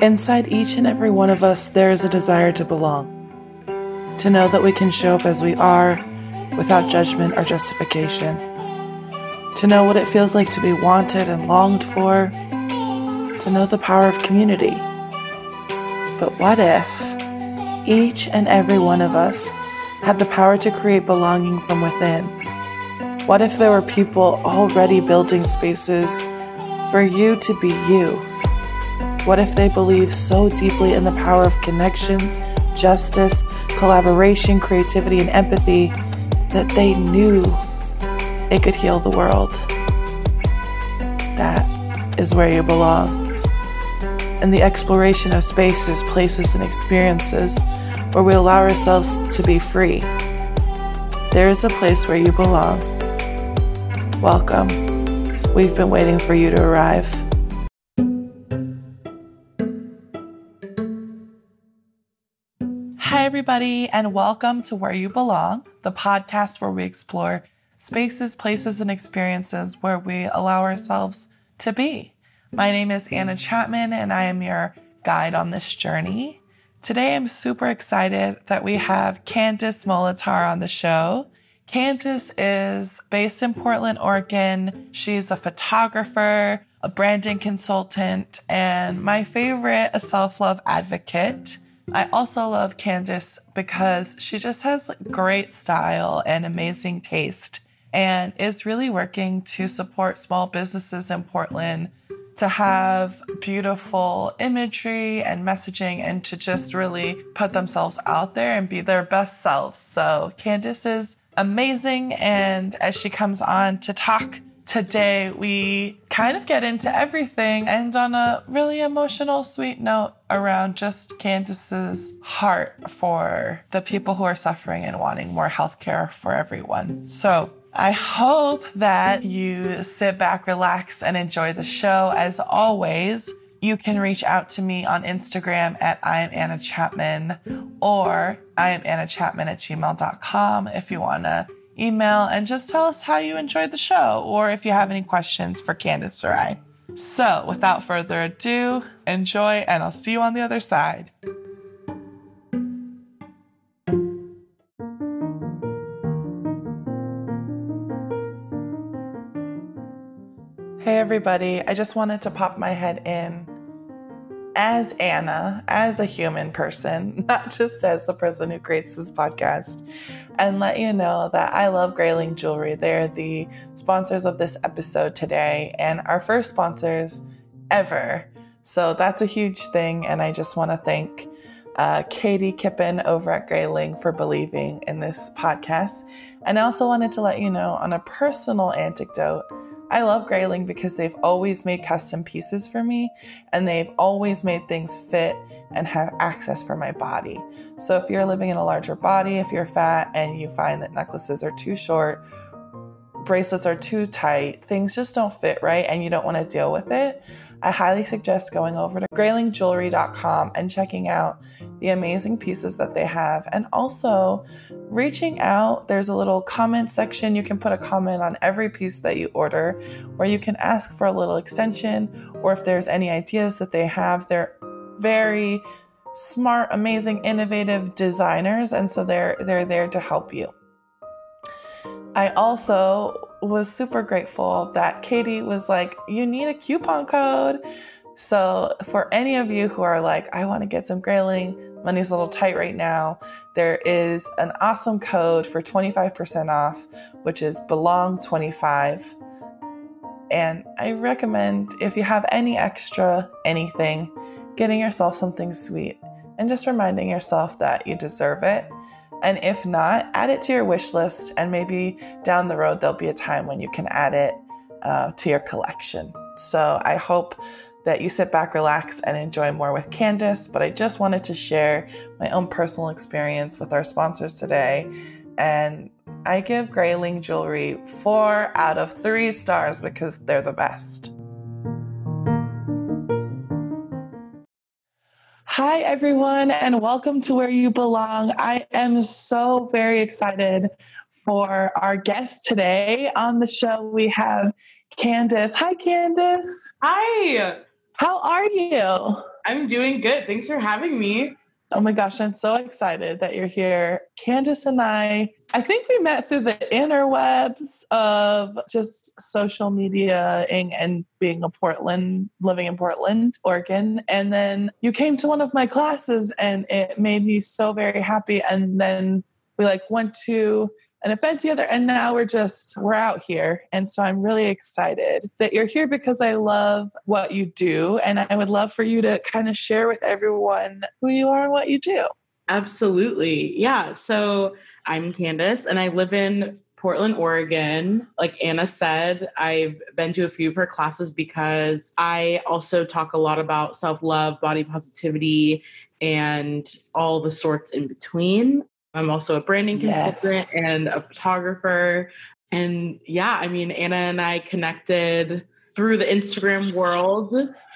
Inside each and every one of us, there is a desire to belong, to know that we can show up as we are without judgment or justification, to know what it feels like to be wanted and longed for, to know the power of community. But what if each and every one of us had the power to create belonging from within? What if there were people already building spaces for you to be you? What if they believe so deeply in the power of connections, justice, collaboration, creativity, and empathy that they knew it could heal the world? That is where you belong. In the exploration of spaces, places, and experiences where we allow ourselves to be free. There is a place where you belong. Welcome. We've been waiting for you to arrive. Everybody, and welcome to Where You Belong, the podcast where we explore spaces, places, and experiences where we allow ourselves to be. My name is Anna Chapman, and I am your guide on this journey. Today, I'm super excited that we have Candace Molatore on the show. Candace is based in Portland, Oregon. She's a photographer, a branding consultant, and my favorite, a self love advocate. I also love Candace because she just has great style and amazing taste and is really working to support small businesses in Portland to have beautiful imagery and messaging and to just really put themselves out there and be their best selves. So Candace is amazing and as she comes on to talk Today, we kind of get into everything and on a really emotional, sweet note around just Candace's heart for the people who are suffering and wanting more healthcare for everyone. So, I hope that you sit back, relax, and enjoy the show. As always, you can reach out to me on Instagram at I am Anna Chapman or I am Anna Chapman at gmail.com if you want to email and just tell us how you enjoyed the show or if you have any questions for Candace or I. So, without further ado, enjoy and I'll see you on the other side. Hey, everybody. I just wanted to pop my head in as Anna, as a human person, not just as the person who creates this podcast, and let you know that I love Grayling Jewelry. They're the sponsors of this episode today and our first sponsors ever. So that's a huge thing, and I just want to thank uh, Katie Kippen over at Grayling for believing in this podcast. And I also wanted to let you know on a personal anecdote I love Grayling because they've always made custom pieces for me and they've always made things fit and have access for my body. So if you're living in a larger body, if you're fat and you find that necklaces are too short, bracelets are too tight, things just don't fit right and you don't want to deal with it, I highly suggest going over to graylingjewelry.com and checking out the amazing pieces that they have and also reaching out. There's a little comment section. You can put a comment on every piece that you order where you can ask for a little extension or if there's any ideas that they have. They're very smart, amazing, innovative designers and so they're they're there to help you. I also was super grateful that Katie was like, You need a coupon code. So, for any of you who are like, I want to get some grayling, money's a little tight right now, there is an awesome code for 25% off, which is belong25. And I recommend if you have any extra anything, getting yourself something sweet and just reminding yourself that you deserve it and if not, add it to your wish list, and maybe down the road there'll be a time when you can add it uh, to your collection. So I hope that you sit back, relax, and enjoy more with Candace. But I just wanted to share my own personal experience with our sponsors today. And I give Grayling Jewelry four out of three stars because they're the best. Hi, everyone, and welcome to Where You Belong. I am so very excited for our guest today. On the show, we have Candace. Hi, Candace. Hi. How are you? I'm doing good. Thanks for having me. Oh my gosh, I'm so excited that you're here. Candace and I, I think we met through the interwebs of just social media and being a Portland, living in Portland, Oregon. And then you came to one of my classes and it made me so very happy. And then we like went to an event together and now we're just we're out here. And so i'm really excited that you're here because i love what you do. And i would love for you to kind of share with everyone who you are and what you do. Absolutely. Yeah. So i'm candace and i live in Portland, Oregon. Like Anna said, I've been to a few of her classes because I also talk a lot about self love, body positivity, and all the sorts in between. I'm also a branding consultant yes. and a photographer. And yeah, I mean, Anna and I connected through the Instagram world.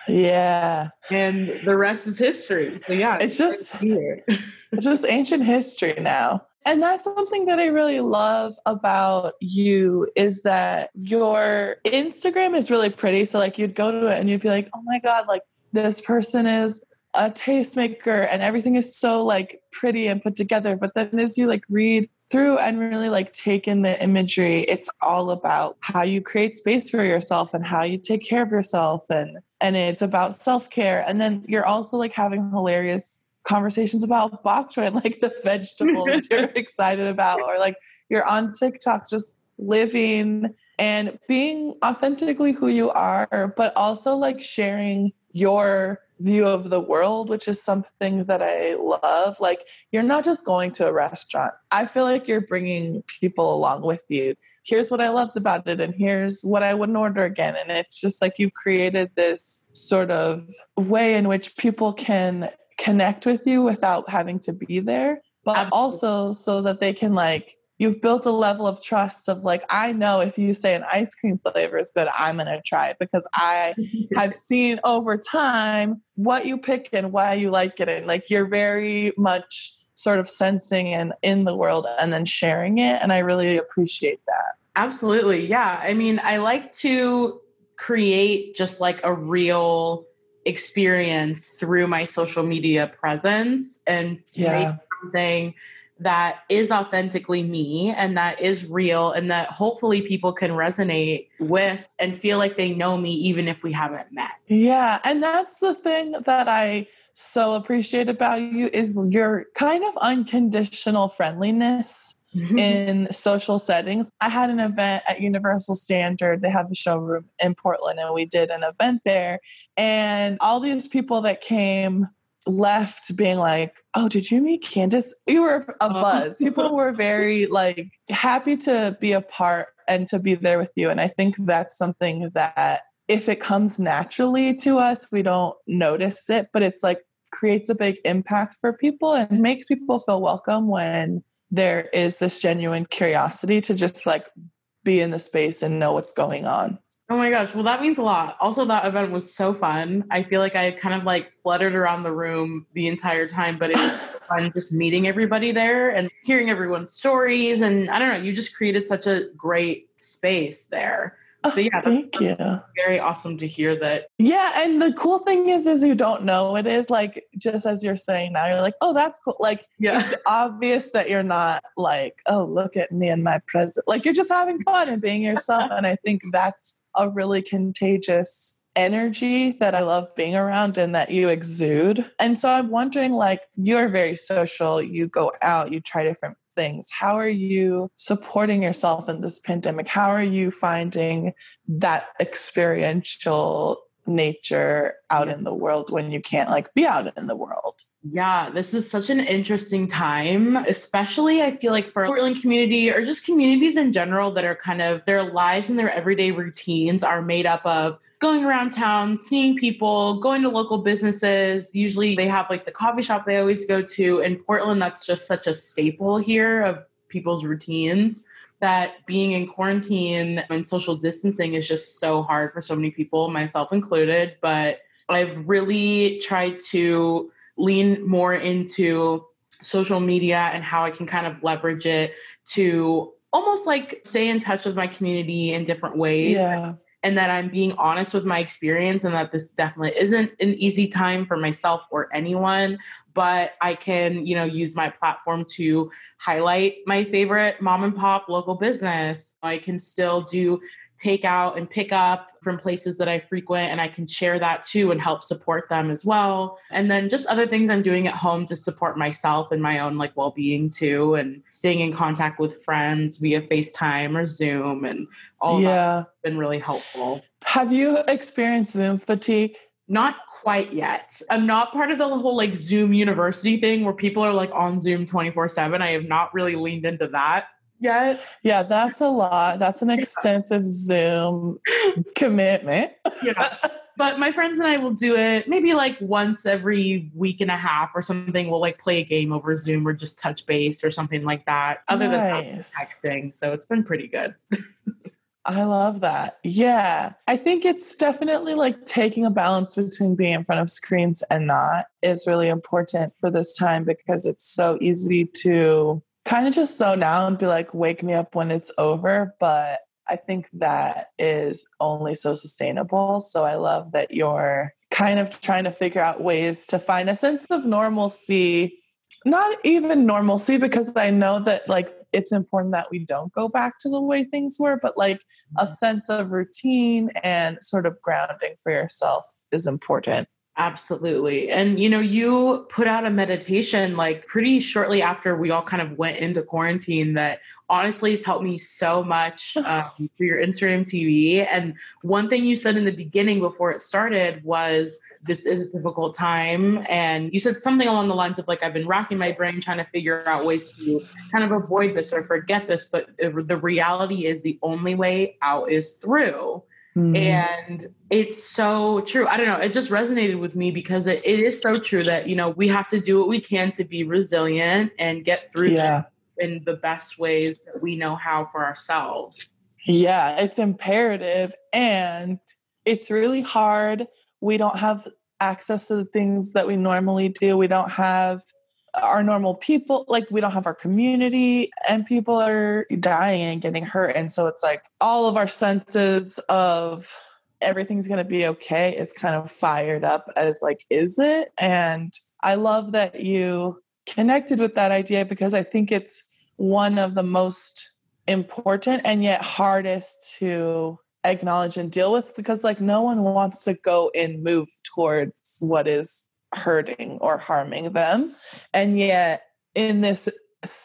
Yeah. And the rest is history. So yeah, it's, just it's just ancient history now. And that's something that I really love about you is that your Instagram is really pretty. So like you'd go to it and you'd be like, oh my God, like this person is a tastemaker and everything is so like pretty and put together but then as you like read through and really like take in the imagery it's all about how you create space for yourself and how you take care of yourself and and it's about self-care. And then you're also like having hilarious conversations about bok choy and like the vegetables you're excited about or like you're on TikTok just living and being authentically who you are but also like sharing your view of the world, which is something that I love. Like, you're not just going to a restaurant. I feel like you're bringing people along with you. Here's what I loved about it, and here's what I wouldn't order again. And it's just like you've created this sort of way in which people can connect with you without having to be there, but Absolutely. also so that they can like you've built a level of trust of like i know if you say an ice cream flavor is good i'm going to try it because i have seen over time what you pick and why you like it. And like you're very much sort of sensing and in the world and then sharing it and i really appreciate that. Absolutely. Yeah. I mean i like to create just like a real experience through my social media presence and yeah. something that is authentically me and that is real and that hopefully people can resonate with and feel like they know me even if we haven't met. Yeah, and that's the thing that I so appreciate about you is your kind of unconditional friendliness mm-hmm. in social settings. I had an event at Universal Standard. They have a showroom in Portland and we did an event there and all these people that came left being like, "Oh, did you meet Candace?" You were a uh-huh. buzz. People were very like happy to be a part and to be there with you. And I think that's something that if it comes naturally to us, we don't notice it, but it's like creates a big impact for people and makes people feel welcome when there is this genuine curiosity to just like be in the space and know what's going on. Oh my gosh. Well, that means a lot. Also, that event was so fun. I feel like I kind of like fluttered around the room the entire time, but it was fun just meeting everybody there and hearing everyone's stories. And I don't know, you just created such a great space there. Oh, but yeah, thank that's, you. very awesome to hear that. Yeah, and the cool thing is, is you don't know it is like just as you're saying now, you're like, oh, that's cool. Like, yeah. it's obvious that you're not like, oh, look at me and my present. Like, you're just having fun and being yourself, and I think that's a really contagious energy that I love being around and that you exude. And so I'm wondering like you're very social, you go out, you try different things. How are you supporting yourself in this pandemic? How are you finding that experiential nature out in the world when you can't like be out in the world? Yeah, this is such an interesting time, especially I feel like for Portland community or just communities in general that are kind of their lives and their everyday routines are made up of going around town, seeing people, going to local businesses. Usually they have like the coffee shop they always go to. In Portland, that's just such a staple here of people's routines that being in quarantine and social distancing is just so hard for so many people, myself included. But I've really tried to lean more into social media and how I can kind of leverage it to almost like stay in touch with my community in different ways. Yeah. And that I'm being honest with my experience and that this definitely isn't an easy time for myself or anyone, but I can, you know, use my platform to highlight my favorite mom and pop local business. I can still do take out and pick up from places that I frequent, and I can share that too and help support them as well. And then just other things I'm doing at home to support myself and my own like well being too, and staying in contact with friends via FaceTime or Zoom and all yeah. that been really helpful. Have you experienced Zoom fatigue? Not quite yet. I'm not part of the whole like Zoom university thing where people are like on Zoom 24 7. I have not really leaned into that yet. Yeah, that's a lot. That's an extensive Zoom commitment. yeah. But my friends and I will do it maybe like once every week and a half or something. We'll like play a game over Zoom or just touch base or something like that. Other nice. than texting. So it's been pretty good. I love that. Yeah. I think it's definitely like taking a balance between being in front of screens and not is really important for this time because it's so easy to kind of just zone out and be like, wake me up when it's over. But I think that is only so sustainable. So I love that you're kind of trying to figure out ways to find a sense of normalcy. Not even normalcy, because I know that like it's important that we don't go back to the way things were, but like a mm-hmm. sense of routine and sort of grounding for yourself is important. Absolutely. And you know, you put out a meditation like pretty shortly after we all kind of went into quarantine that honestly has helped me so much um, for your Instagram TV. And one thing you said in the beginning before it started was this is a difficult time. And you said something along the lines of like, I've been racking my brain trying to figure out ways to kind of avoid this or forget this. But the reality is the only way out is through. Mm-hmm. And it's so true. I don't know. It just resonated with me because it, it is so true that, you know, we have to do what we can to be resilient and get through yeah. in the best ways that we know how for ourselves. Yeah, it's imperative. And it's really hard. We don't have access to the things that we normally do. We don't have our normal people like we don't have our community and people are dying and getting hurt and so it's like all of our senses of everything's going to be okay is kind of fired up as like is it? And i love that you connected with that idea because i think it's one of the most important and yet hardest to acknowledge and deal with because like no one wants to go and move towards what is hurting or harming them. And yet, in this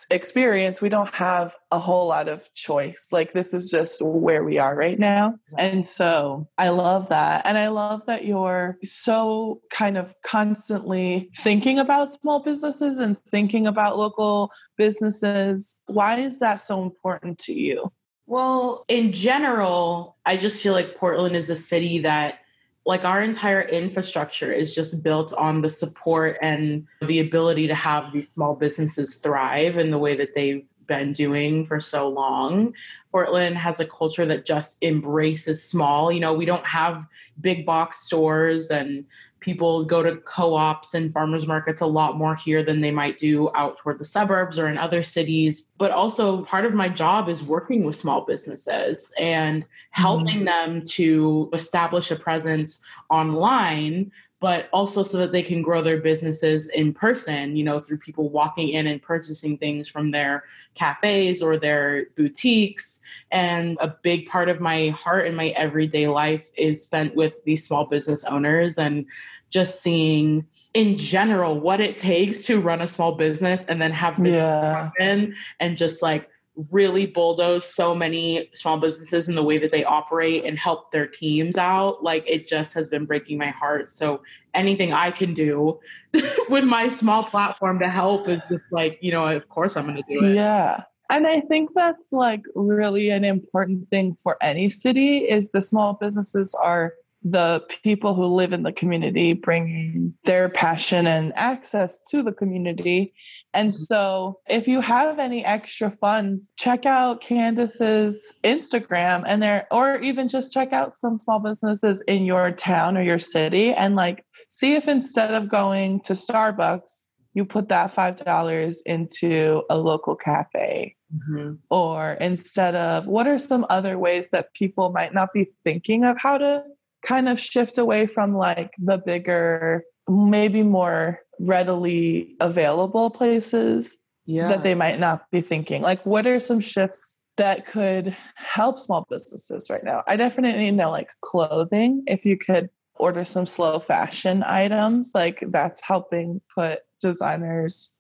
experience, we don't have a whole lot of choice. Like, this is just where we are right now. And so I love that. And I love that you're so kind of constantly thinking about small businesses and thinking about local businesses. Why is that so important to you? Well, in general, I just feel like Portland is a city that like our entire infrastructure is just built on the support and the ability to have these small businesses thrive in the way that they've been doing for so long. Portland has a culture that just embraces small. You know, we don't have big box stores and people go to co-ops and farmers markets a lot more here than they might do out toward the suburbs or in other cities but also part of my job is working with small businesses and helping mm-hmm. them to establish a presence online but also so that they can grow their businesses in person, you know, through people walking in and purchasing things from their cafes or their boutiques. And a big part of my heart and my everyday life is spent with these small business owners and just seeing in general what it takes to run a small business and then have this yeah. happen and just like really bulldoze so many small businesses in the way that they operate and help their teams out. Like it just has been breaking my heart. So anything I can do with my small platform to help is just like, you know, of course I'm going to do it. Yeah. And I think that's like really an important thing for any city is the small businesses are the people who live in the community bringing their passion and access to the community. And mm-hmm. so, if you have any extra funds, check out Candace's Instagram and there, or even just check out some small businesses in your town or your city and like see if instead of going to Starbucks, you put that $5 into a local cafe Mm-hmm. Or instead of what are some other ways that people might not be thinking of how to kind of shift away from like the bigger, maybe more readily available places yeah. that they might not be thinking? Like, what are some shifts that could help small businesses right now? I definitely know like clothing. If you could order some slow fashion items, like that's helping put designers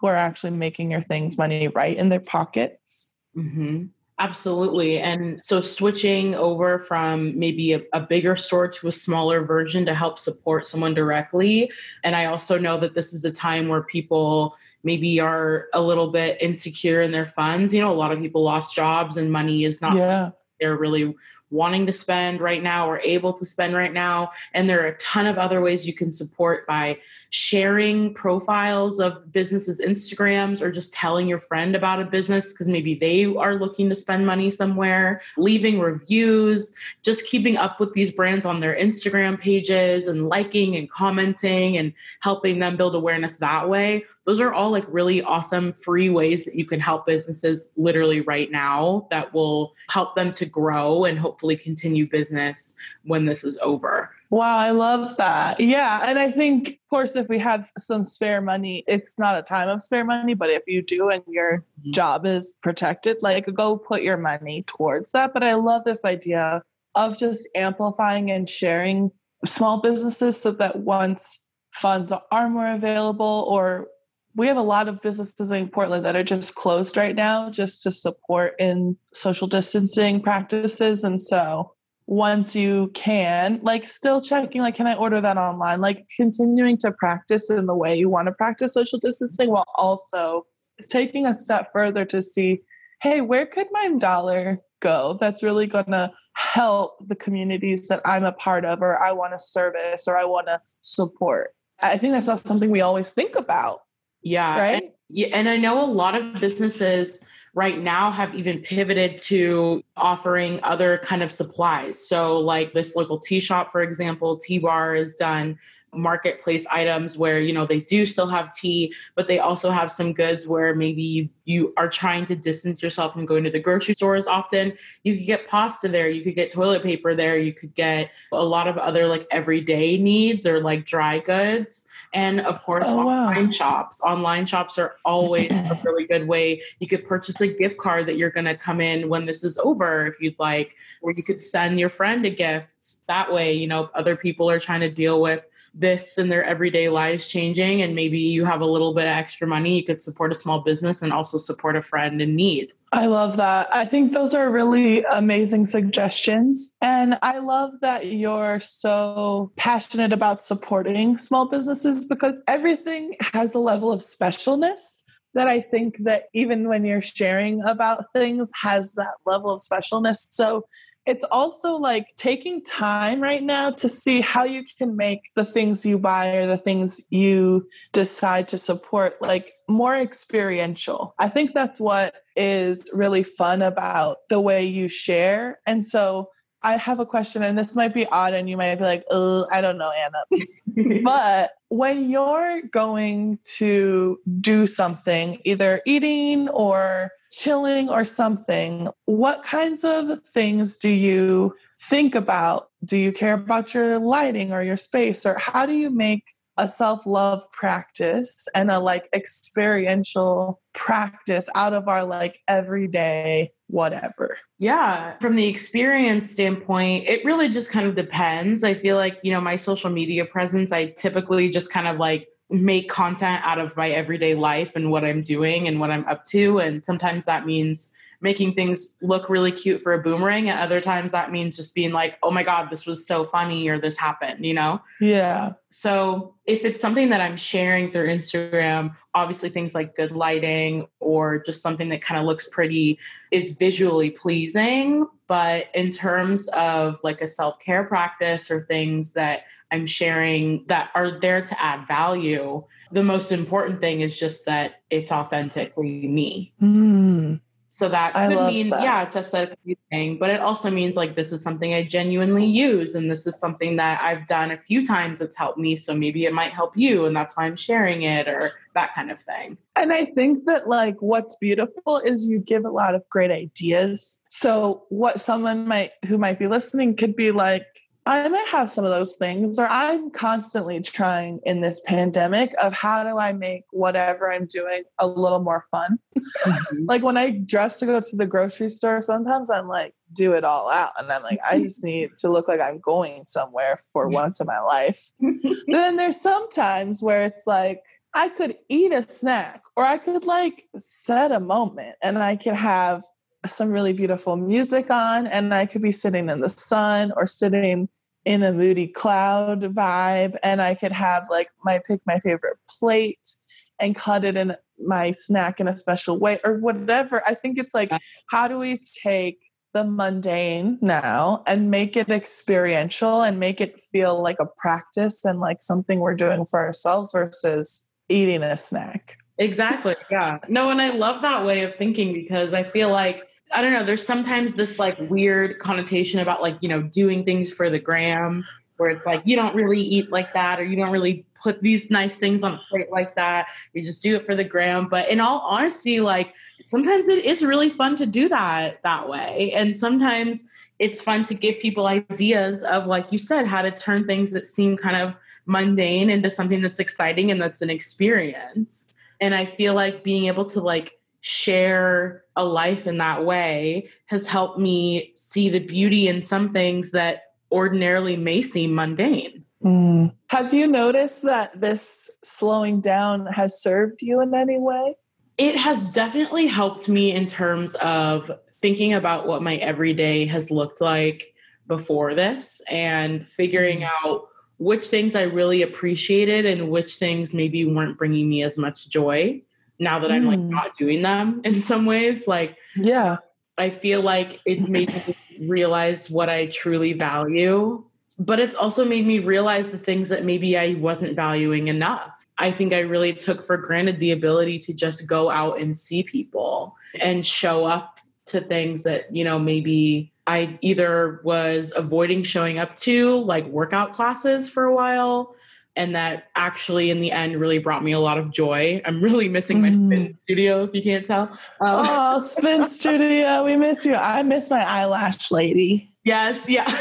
who are actually making your things money right in their pockets. Mm-hmm. Absolutely. And so switching over from maybe a, a, bigger store to a smaller version to help support someone directly. And I also know that this is a time where people maybe are a little bit insecure in their funds. You know, a lot of people lost jobs and money is not yeah. they're really wanting to spend right now or able to spend right now. And there are a ton of other ways you can support by sharing profiles of businesses' Instagrams or just telling your friend about a business because maybe they are looking to spend money somewhere, leaving reviews, just keeping up with these brands on their Instagram pages and liking and commenting and helping them build awareness that way those are all like really awesome free ways that you can help businesses literally right now that will help them to grow and hopefully continue business when this is over. Wow, I love that. Yeah. And I think, of course, if we have some spare money, it's not a time of spare money, but if you do and your mm-hmm. job is protected, like go put your money towards that. But I love this idea of just amplifying and sharing small businesses so that once funds are more available or we have a lot of businesses in Portland that are just closed right now just to support in social distancing practices. And so once you can, like still checking, like, can I order that online? Like continuing to practice in the way you want to practice social distancing while also taking a step further to see, hey, where could my dollar go that's really going to help the communities that I'm a part of or I want to service or I want to support? I think that's not something we always think about yeah. Right. And, yeah. And I know a lot of businesses right now have even pivoted to offering other kind of supplies. So, like this local tea shop, for example, Tea Bar is done marketplace items where you know they do still have tea but they also have some goods where maybe you, you are trying to distance yourself from going to the grocery stores often. You could get pasta there you could get toilet paper there you could get a lot of other like everyday needs or like dry goods. And of course oh, online wow. shops. Online shops are always a really good way. You could purchase a gift card that you're going to come in when this is over if you'd like or you could send your friend a gift. That way you know other people are trying to deal with this in their everyday lives changing and maybe you have a little bit of extra money you could support a small business and also support a friend in need I love that. I think those are really amazing suggestions. And I love that you're so passionate about supporting small businesses because everything has a level of specialness that I think that even when you're sharing about things has that level of specialness. So it's also like taking time right now to see how you can make the things you buy or the things you decide to support like more experiential. I think that's what is really fun about the way you share. And so I have a question, and this might be odd, and you might be like, oh, I don't know, Anna. but when you're going to do something, either eating or chilling or something, what kinds of things do you think about? Do you care about your lighting or your space? Or how do you make a self love practice and a like experiential practice out of our like everyday whatever? Yeah, from the experience standpoint, it really just kind of depends. I feel like, you know, my social media presence, I typically just kind of like make content out of my everyday life and what I'm doing and what I'm up to. And sometimes that means making things look really cute for a boomerang. And other times that means just being like, oh my God, this was so funny or this happened, you know? Yeah. So if it's something that I'm sharing through Instagram, obviously things like good lighting or just something that kind of looks pretty is visually pleasing. But in terms of like a self care practice or things that I'm sharing that are there to add value, the most important thing is just that it's authentically me. Mm. So that I could mean, that. yeah, it's aesthetically thing, but it also means like this is something I genuinely use, and this is something that I've done a few times that's helped me. So maybe it might help you, and that's why I'm sharing it, or that kind of thing. And I think that like what's beautiful is you give a lot of great ideas. So what someone might who might be listening could be like, I might have some of those things, or I'm constantly trying in this pandemic of how do I make whatever I'm doing a little more fun. Mm-hmm. like when I dress to go to the grocery store, sometimes I'm like, do it all out. And I'm like, I just need to look like I'm going somewhere for Yeah. once in my life. But then there's some times where it's like, I could eat a snack or I could like set a moment and I could have some really beautiful music on and I could be sitting in the sun or sitting in a moody cloud vibe and I could have like my pick my favorite plate and cut it in my snack in a special way or whatever. I think it's like how do we take the mundane now and make it experiential and make it feel like a practice and like something we're doing for ourselves versus eating a snack. Exactly. Yeah. No, and I love that way of thinking because I feel like I don't know, there's sometimes this like weird connotation about like, you know, doing things for the gram where it's like you don't really eat like that or you don't really put these nice things on a plate like that. You just do it for the gram. But in all honesty, like sometimes it is really fun to do that that way. And sometimes it's fun to give people ideas of like you said how to turn things that seem kind of mundane into something that's exciting and that's an experience and i feel like being able to like share a life in that way has helped me see the beauty in some things that ordinarily may seem mundane Mm. Have you noticed that this slowing down has served you in any way? it has definitely helped me in terms of thinking about what my everyday has looked like before this and figuring out which things I really appreciated and which things maybe weren't bringing me as much joy now that I'm like Mm. not doing them in some ways. Like, Yeah. I feel like it's made me realize what I truly value, but it's also made me realize the things that maybe I wasn't valuing enough. I think I really took for granted the ability to just go out and see people and show up to things that, you know, maybe I either was avoiding showing up to, like workout classes for a while. And that actually, in the end, really brought me a lot of joy. I'm really missing my Mm. spin studio, if you can't tell. Um, Oh, Spin Studio, we miss you. I miss my eyelash lady. Yes, yeah.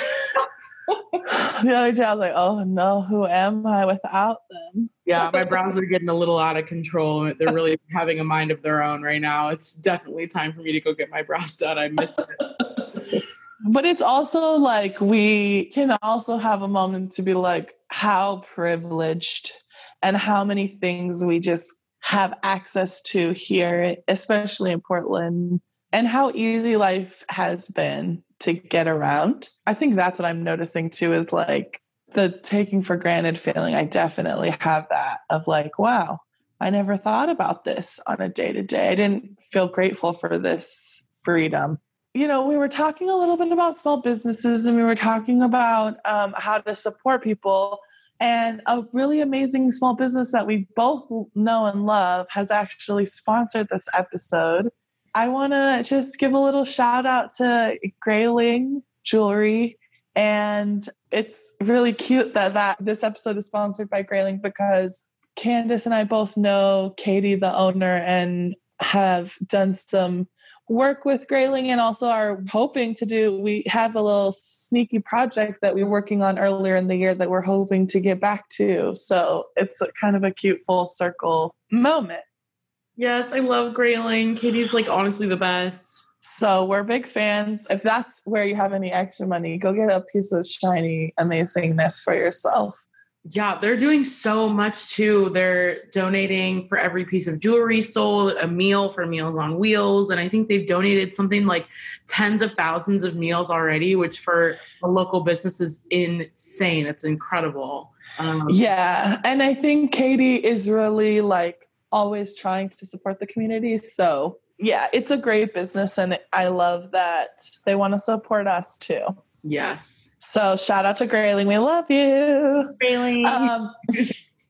The other day I was like, oh no, who am I without them? Yeah, my brows are getting a little out of control. They're really having a mind of their own right now. It's definitely time for me to go get my brows done. I miss it. But it's also like we can also have a moment to be like, how privileged and how many things we just have access to here, especially in Portland, and how easy life has been to get around. I think that's what I'm noticing too is like the taking for granted feeling. I definitely have that of like, wow, I never thought about this on a day to day. I didn't feel grateful for this freedom you know, we were talking a little bit about small businesses and we were talking about um, how to support people. And a really amazing small business that we both know and love has actually sponsored this episode. I want to just give a little shout out to Grayling Jewelry. And it's really cute that, that this episode is sponsored by Grayling because Candace and I both know Katie, the owner, and have done some work with Grayling and also are hoping to do. We have a little sneaky project that we were working on earlier in the year that we're hoping to get back to. So it's a kind of a cute full circle moment. yes, I love Grayling. Katie's like honestly the best. So we're big fans. If that's where you have any extra money, go get a piece of shiny amazingness for yourself. Yeah, they're doing so much too. They're donating for every piece of jewelry sold, a meal for Meals on Wheels. And I think they've donated something like tens of thousands of meals already, which for a local business is insane. It's incredible. Um, Yeah. And I think Katie is really like always trying to support the community. So, yeah, it's a great business. And I love that they want to support us too. Yes. So, shout out to Grayling. We love you. Grayling. Um,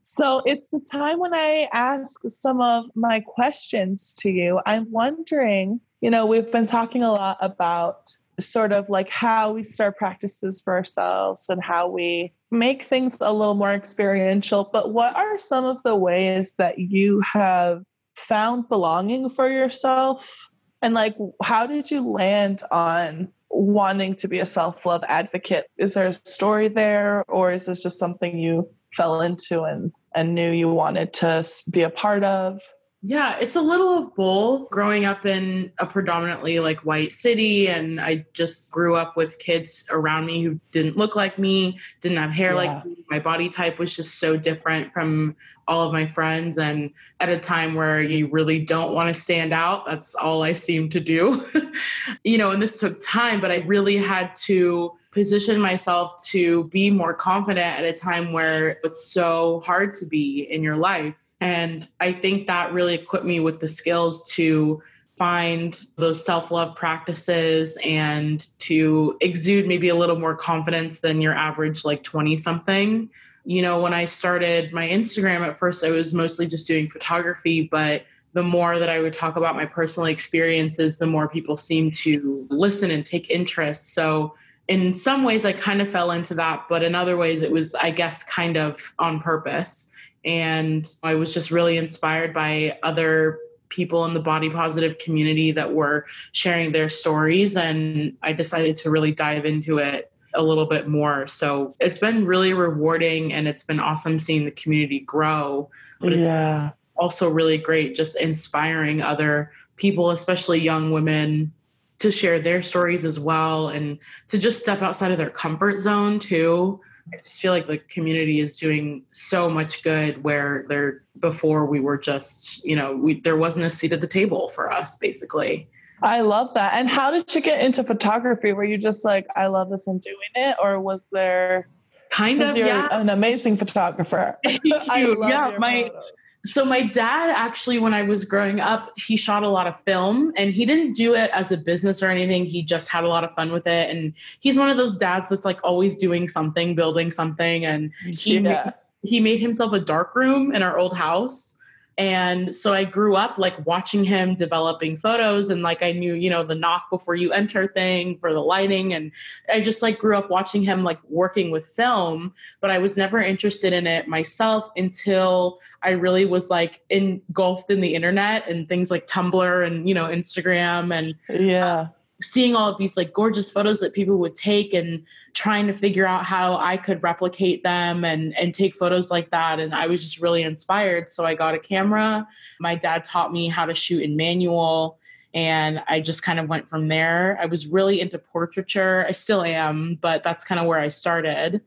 so, it's the time when I ask some of my questions to you. I'm wondering you know, we've been talking a lot about sort of like how we start practices for ourselves and how we make things a little more experiential. But what are some of the ways that you have found belonging for yourself? And like, how did you land on wanting to be a self love advocate? Is there a story there, or is this just something you fell into and, and knew you wanted to be a part of? Yeah, it's a little of both. Growing up in a predominantly like white city, and I just grew up with kids around me who didn't look like me, didn't have hair yeah. like me. My body type was just so different from all of my friends. And at a time where you really don't want to stand out, that's all I seemed to do. you know, and this took time, but I really had to position myself to be more confident at a time where it's so hard to be in your life and I think that really equipped me with the skills to find those self love practices and to exude maybe a little more confidence than your average, like 20 something. You know, when I started my Instagram, at first I was mostly just doing photography, but the more that I would talk about my personal experiences, the more people seemed to listen and take interest. So, in some ways, I kind of fell into that, but in other ways, it was, I guess, kind of on purpose and I was just really inspired by other people in the body positive community that were sharing their stories. And I decided to really dive into it a little bit more. So it's been really rewarding and it's been awesome seeing the community grow. But yeah. also really great just inspiring other people, especially young women, to share their stories as well and to just step outside of their comfort zone too. I just feel like the community is doing so much good where there before we were just, you know, we there wasn't a seat at the table for us basically. I love that. And how did you get into photography? Were you just like, I love this and doing it? Or was there kind of you're yeah. an amazing photographer? I love yeah, my photos so my dad actually when i was growing up he shot a lot of film and he didn't do it as a business or anything he just had a lot of fun with it and he's one of those dads that's like always doing something building something and he yeah. made, he made himself a dark room in our old house and so I grew up like watching him developing photos and like I knew, you know, the knock before you enter thing for the lighting. And I just like grew up watching him like working with film, but I was never interested in it myself until I really was like engulfed in the internet and things like Tumblr and, you know, Instagram and yeah. Uh, seeing all of these like gorgeous photos that people would take and trying to figure out how I could replicate them and and take photos like that. And I was just really inspired. So I got a camera. My dad taught me how to shoot in manual and I just kind of went from there. I was really into portraiture. I still am but that's kind of where I started.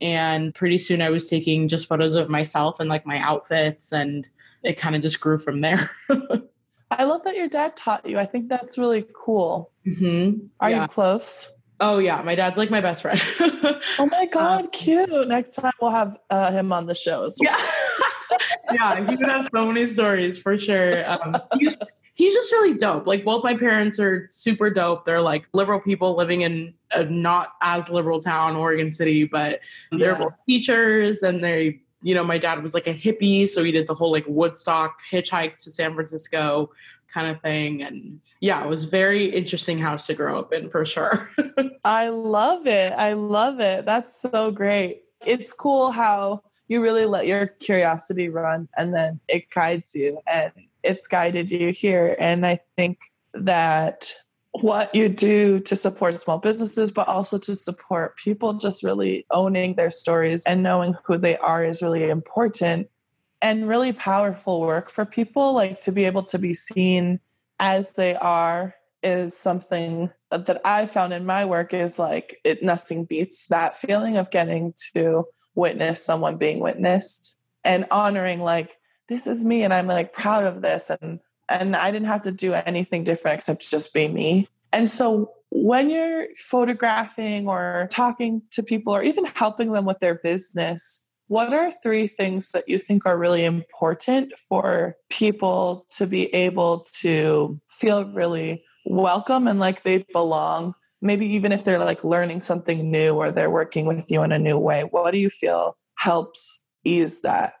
And pretty soon I was taking just photos of myself and like my outfits and it kind of just grew from there I love that your dad taught you. I think that's really cool. Mm-hmm. Are yeah. you close? Oh yeah, my dad's like my best friend. oh my god, um, cute! Next time we'll have uh, him on the show as well. Yeah, yeah, he would have so many stories for sure. Um, he's he's just really dope. Like both my parents are super dope. They're like liberal people living in a not as liberal town, Oregon City, but they're yeah. both teachers and they you know, my dad was like a hippie, so he did the whole like Woodstock hitchhike to San Francisco kind of thing. And yeah, it was very interesting house to grow up in for sure. I love it. I love it. That's so great. It's cool how you really let your curiosity run and then it guides you and it's guided you here. And I think that what you do to support small businesses, but also to support people just really owning their stories and knowing who they are is really important and really powerful work for people. Like to be able to be seen as they are is something that I found in my work is like it nothing beats that feeling of getting to witness someone being witnessed and honoring like this is me and I'm like proud of this and and I didn't have to do anything different except just be me. And so when you're photographing or talking to people or even helping them with their business, what are three things that you think are really important for people to be able to feel really welcome and like they belong? Maybe even if they're like learning something new or they're working with you in a new way, what do you feel helps ease that?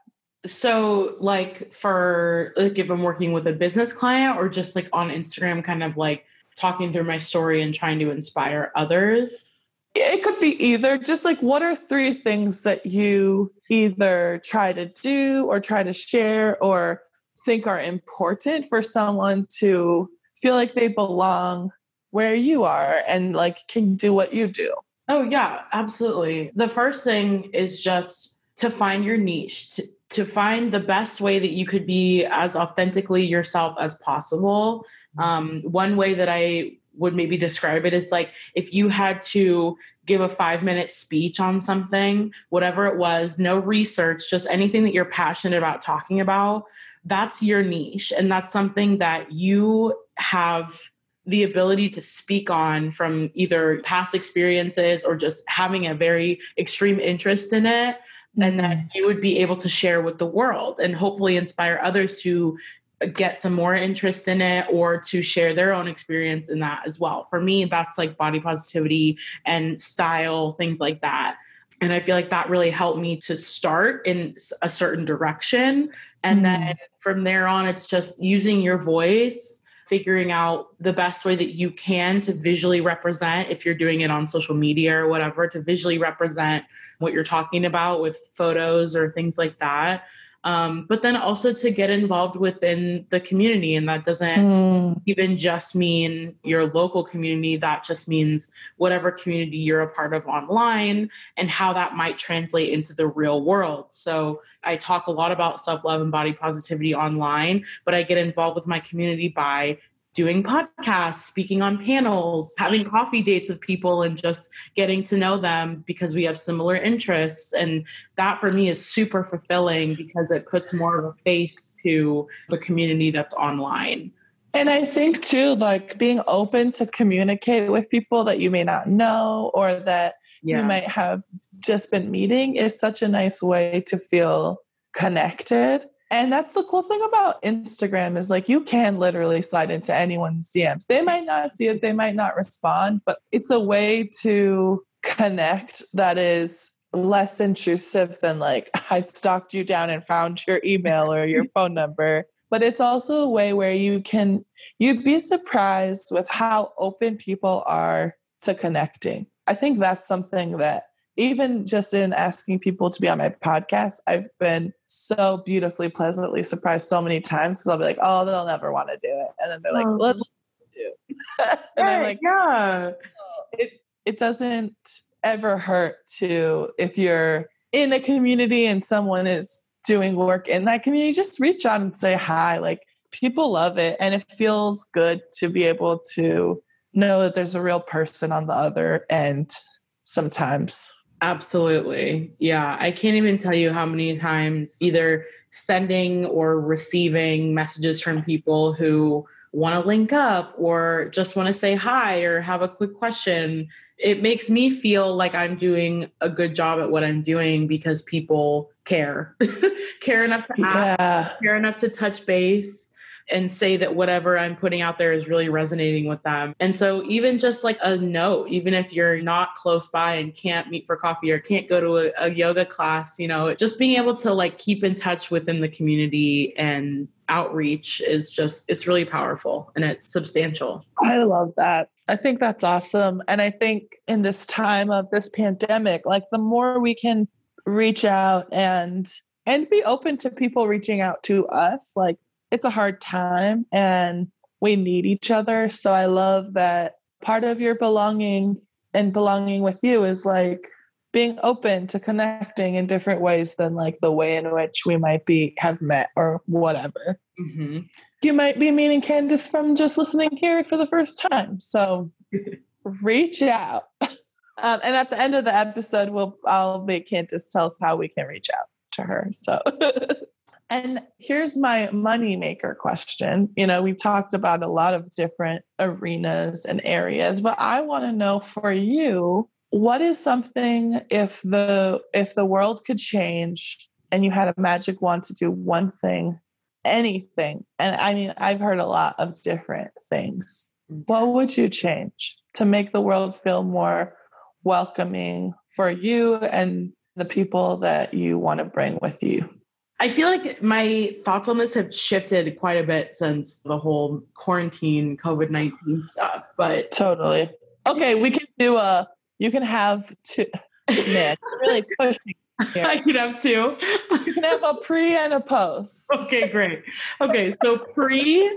So, like for like if I'm working with a business client or just like on Instagram, kind of like talking through my story and trying to inspire others. It could be either. Just like what are three things that you either try to do or try to share or think are important for someone to feel like they belong where you are and like can do what you do? Oh, yeah, absolutely. The first thing is just to find your niche, to, to find the best way that you could be as authentically yourself as possible. Mm-hmm. Um, one way that I would maybe describe it is like if you had to give a five minute speech on something, whatever it was, no research, just anything that you're passionate about talking about, that's your niche. And that's something that you have the ability to speak on from either past experiences or just having a very extreme interest in it mm-hmm. and that you would be able to share with the world and hopefully inspire others to get some more interest in it or to share their own experience in that as well. For me, that's like body positivity and style, things like that. And I feel like that really helped me to start in a certain direction. And mm-hmm. then from there on, it's just using your voice figuring out the best way that you can to visually represent if you're doing it on social media or whatever to visually represent what you're talking about with photos or things like that um, but then also to get involved within the community and that doesn't mm. even just mean your local community that just means whatever community you're a part of online and how that might translate into the real world so i talk a lot about self-love and body positivity online but i get involved with my community by doing podcasts, speaking on panels, having coffee dates with people, and just getting to know them because we have similar interests. And that for me is super fulfilling because it puts more of a face to the community that's online. And I think too, like being open to communicate with people that you may not know or that yeah. you might have just been meeting is such a nice way to feel connected and that's the cool thing about Instagram is like you can literally slide into anyone's DMs. They might not see it, they might not respond, but it's a way to connect that is less intrusive than like I stalked you down and found your email or your phone number. But it's also a way where you can you'd be surprised with how open people are to connecting. I think that's something that even just in asking people to be on my podcast, I've been so beautifully, pleasantly surprised so many times because I'll be like, oh, they'll never want to do it. And then they're like, oh. let's do it. and I'm like, yeah. Oh, it, it doesn't ever hurt to, if you're in a community and someone is doing work in that community, just reach out and say hi. Like people love it. And it feels good to be able to know that there's a real person on the other end sometimes. Absolutely. Yeah. I can't even tell you how many times either sending or receiving messages from people who want to link up or just want to say hi or have a quick question. It makes me feel like I'm doing a good job at what I'm doing because people care, care enough to ask, yeah. care enough to touch base and say that whatever I'm putting out there is really resonating with them. And so, even just like a note, even if you're not close by and can't meet for coffee or can't go to a, a yoga class, you know, just being able to like keep in touch within the community and outreach is just, it's really powerful and it's substantial. I love that. I think that's awesome. And I think in this time of this pandemic, like the more we can reach out and and be open to people reaching out to us like it's a hard time and we need each other. So I love that part of your belonging and belonging with you is like being open to connecting in different ways than like the way in which we might be have met or whatever. Mm-hmm. You might be meeting Candace from just listening here for the first time. So reach out. Um, and at the end of the episode, we'll I'll make Candace tell us how we can reach out to her. So And here's my money maker question. You know, we've talked about a lot of different arenas and areas, but I want to know for you, what is something if the if the world could change and you had a magic wand to do one thing, anything. And I mean, I've heard a lot of different things. Mm. What would you change to make the world feel more welcoming for you and the people that you want to bring with you? I feel like my thoughts on this have shifted quite a bit since the whole quarantine COVID 19 stuff, but totally. Okay, we can do a, you can have two, man, really pushing. Here. I can have two. You can have a pre and a post. Okay, great. Okay, so pre,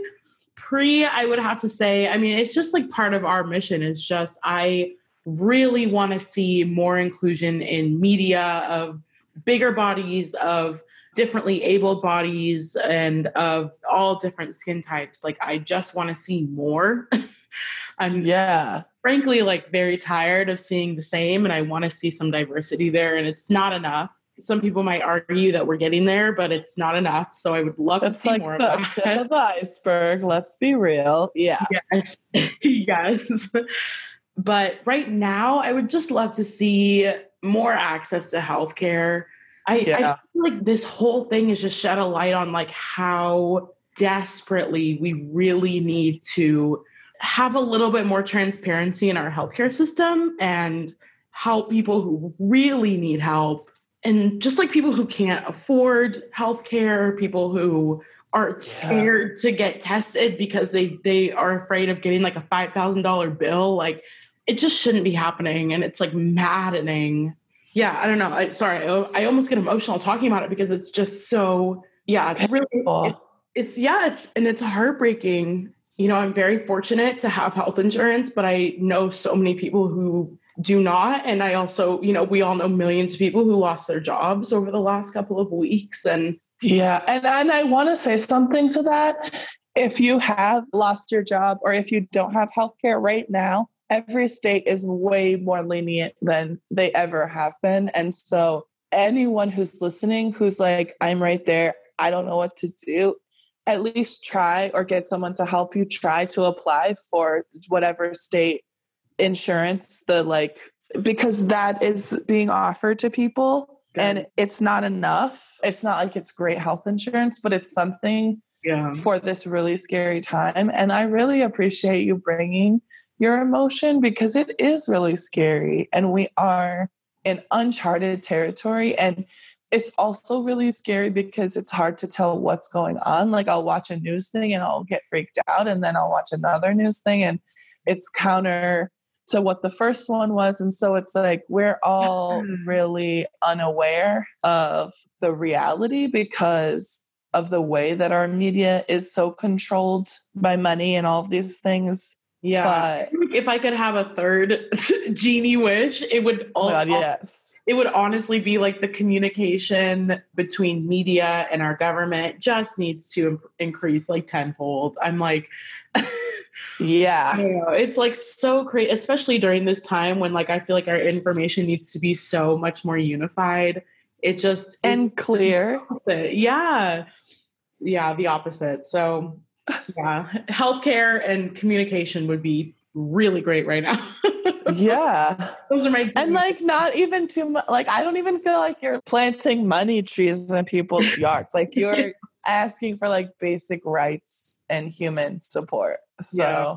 pre, I would have to say, I mean, it's just like part of our mission. It's just, I really want to see more inclusion in media of bigger bodies, of differently abled bodies, and of all different skin types. Like, I just want to see more. I'm yeah, frankly like very tired of seeing the same, and I want to see some diversity there, and it's not enough. Some people might argue that we're getting there, but it's not enough. So I would love that's to see like more the of tip that. of the iceberg. Let's be real. Yeah, Yes. yes. But right now, I would just love to see more access to healthcare. I, I Yeah. just feel like this whole thing has just shed a light on like how desperately we really need to have a little bit more transparency in our healthcare system and help people who really need help and just like people who can't afford healthcare, people who are scared to get tested because they they are afraid of getting like a five thousand dollar bill. Like it just shouldn't be happening, and it's like maddening. Yeah, I don't know. I sorry, I, I almost get emotional talking about it because it's just so. Yeah, it's really it- it's yeah, it's and it's heartbreaking. You know, I'm very fortunate to have health insurance, but I know so many people who do not. And I also, you know, we all know millions of people who lost their jobs over the last couple of weeks. And Yeah, and and I want to say something to that. If you have lost your job or if you don't have healthcare right now, every state is way more lenient than they ever have been. And so anyone who's listening who's like I'm right there, I don't know what to do, at least try or get someone to help you try to apply for whatever state insurance the like because that is being offered to people and it's not enough. It's not like it's great health insurance, but it's something yeah. for this really scary time. And I really appreciate you bringing your emotion because it is really scary and we are in uncharted territory. And it's also really scary because it's hard to tell what's going on. Like I'll watch a news thing and I'll get freaked out, and then I'll watch another news thing and it's counter to what the first one was. And so it's like we're all mm-hmm. really unaware of the reality because of the way that our media is so controlled by money and all of these things. Yeah. But if I could have a third genie wish, it would oh all, God, yes. it would honestly be like the communication between media and our government just needs to increase like tenfold. I'm like, Yeah. know. It's like so crazy, especially during this time when like I feel like our information needs to be so much more unified. It just is And clear. Yeah. Yeah, the opposite. So yeah, healthcare and communication would be really great right now. Yeah. Those are my And like not even too much like I don't even feel like you're planting money trees in people's yards. Like you're asking for like basic rights and human support. So Yeah.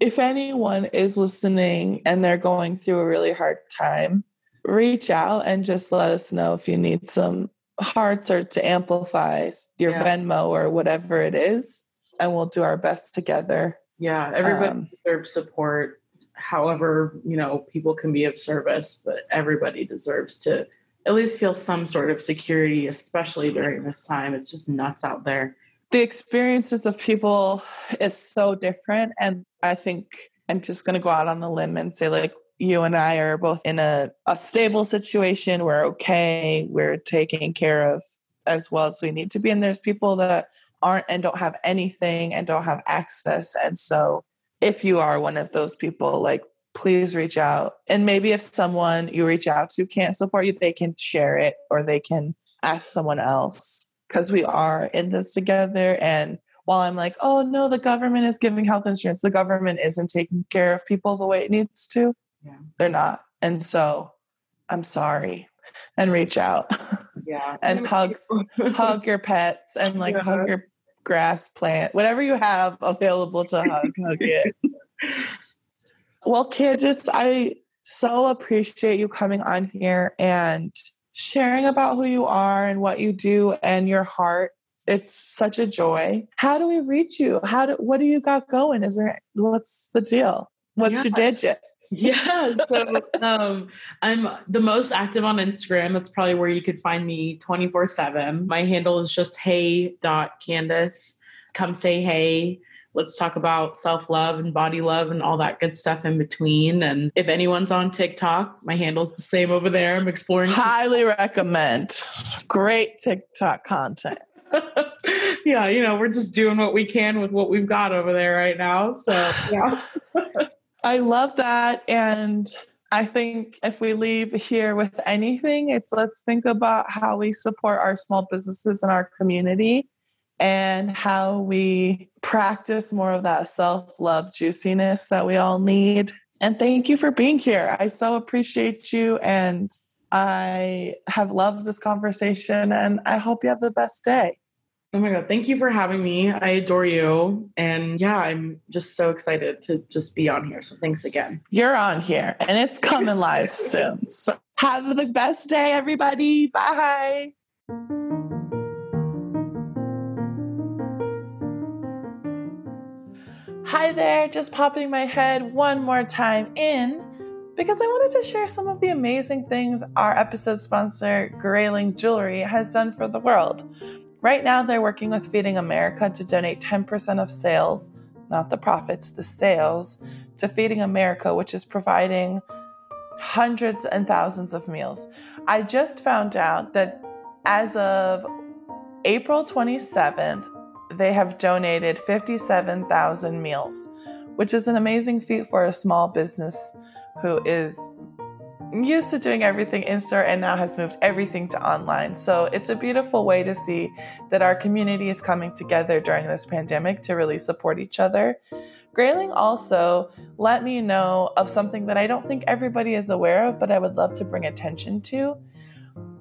if anyone is listening and they're going through a really hard time, reach out and just let us know if you need some hearts or to amplify your Yeah. Venmo or whatever it is. And we'll do our best together. yeah, everybody Um, deserves support. However, you know, people can be of service, but everybody deserves to at least feel some sort of security, especially during this time. It's just nuts out there. the experiences of people is so different and i think i'm just going to go out on a limb and say like you and i are both in a, a stable situation we're okay we're taken care of as well as we need to be and there's people that aren't and don't have anything and don't have access and so if you are one of those people like please reach out and maybe if someone you reach out to can't support you they can share it or they can ask someone else because we are in this together. And while I'm like, oh no, the government is giving health insurance, the government isn't taking care of people the way it needs to. Yeah. They're not. And so I'm sorry and reach out Yeah. and hugs, hug your pets and like Yeah. hug your grass plant, whatever you have available to hug, hug it. Well, kid, just I so appreciate you coming on here and sharing about who you are and what you do and your heart. It's such a joy. How do we reach you? How do what do you got going? Is there what's the deal? What's yeah. your digits? yeah. So um, I'm the most active on Instagram. That's probably where you could find me 24 7. My handle is just hey.candace. Come say hey let's talk about self love and body love and all that good stuff in between. And if anyone's on TikTok, my handle's the same over there. I'm exploring. Highly recommend. Great TikTok content. yeah, you know, we're just doing what we can with what we've got over there right now. So, yeah. I love that. And I think if we leave here with anything, it's let's think about how we support our small businesses in our community and how we practice more of that self love juiciness that we all need. And thank you for being here. I so appreciate you. And I have loved this conversation. And I hope you have the best day. Oh my God. Thank you for having me. I adore you. And yeah, I'm just so excited to just be on here. So thanks again. You're on here and it's coming live soon. So have the best day, everybody. Bye. Hi there, just popping my head one more time in because I wanted to share some of the amazing things our episode sponsor, Grayling Jewelry, has done for the world. Right now, they're working with Feeding America to donate 10% of sales, not the profits, the sales, to Feeding America, which is providing hundreds and thousands of meals. I just found out that as of April 27th, they have donated 57,000 meals, which is an amazing feat for a small business who is used to doing everything in store and now has moved everything to online. So it's a beautiful way to see that our community is coming together during this pandemic to really support each other. Grayling also let me know of something that I don't think everybody is aware of, but I would love to bring attention to.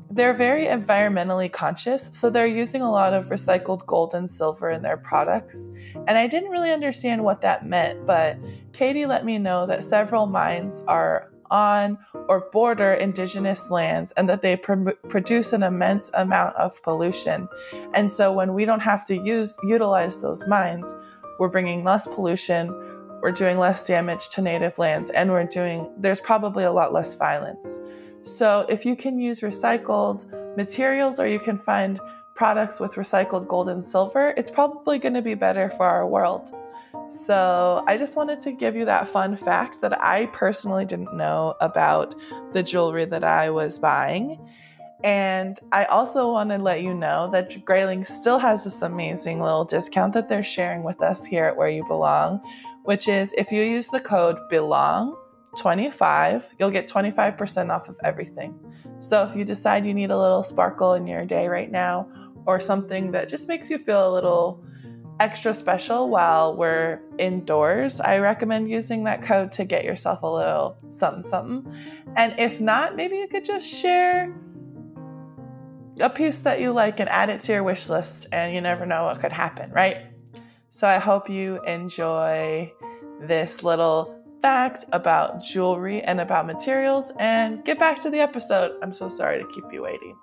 They're very environmentally conscious, so they're using a lot of recycled gold and silver in their products. And I didn't really understand what that meant, but Katie let me know that several mines are on or border indigenous lands and that they pr- produce an immense amount of pollution. And so when we don't have to use utilize those mines, we're bringing less pollution, we're doing less damage to native lands, and we're doing there's probably a lot less violence. So if you can use recycled materials or you can find products with recycled gold and silver, it's probably going to be better for our world. So I just wanted to give you that fun fact that I personally didn't know about the jewelry that I was buying. And I also want to let you know that Grayling still has this amazing little discount that they're sharing with us here at Where You Belong, which is if you use the code BELONG, 25, you'll get 25% off of everything. So if you decide you need a little sparkle in your day right now, or something that just makes you feel a little extra special while we're indoors, I recommend using that code to get yourself a little something something. And if not, maybe you could just share a piece that you like and add it to your wish list, and you never know what could happen, right? So I hope you enjoy this little fact about jewelry and about materials and get back to the episode. I'm so sorry to keep you waiting.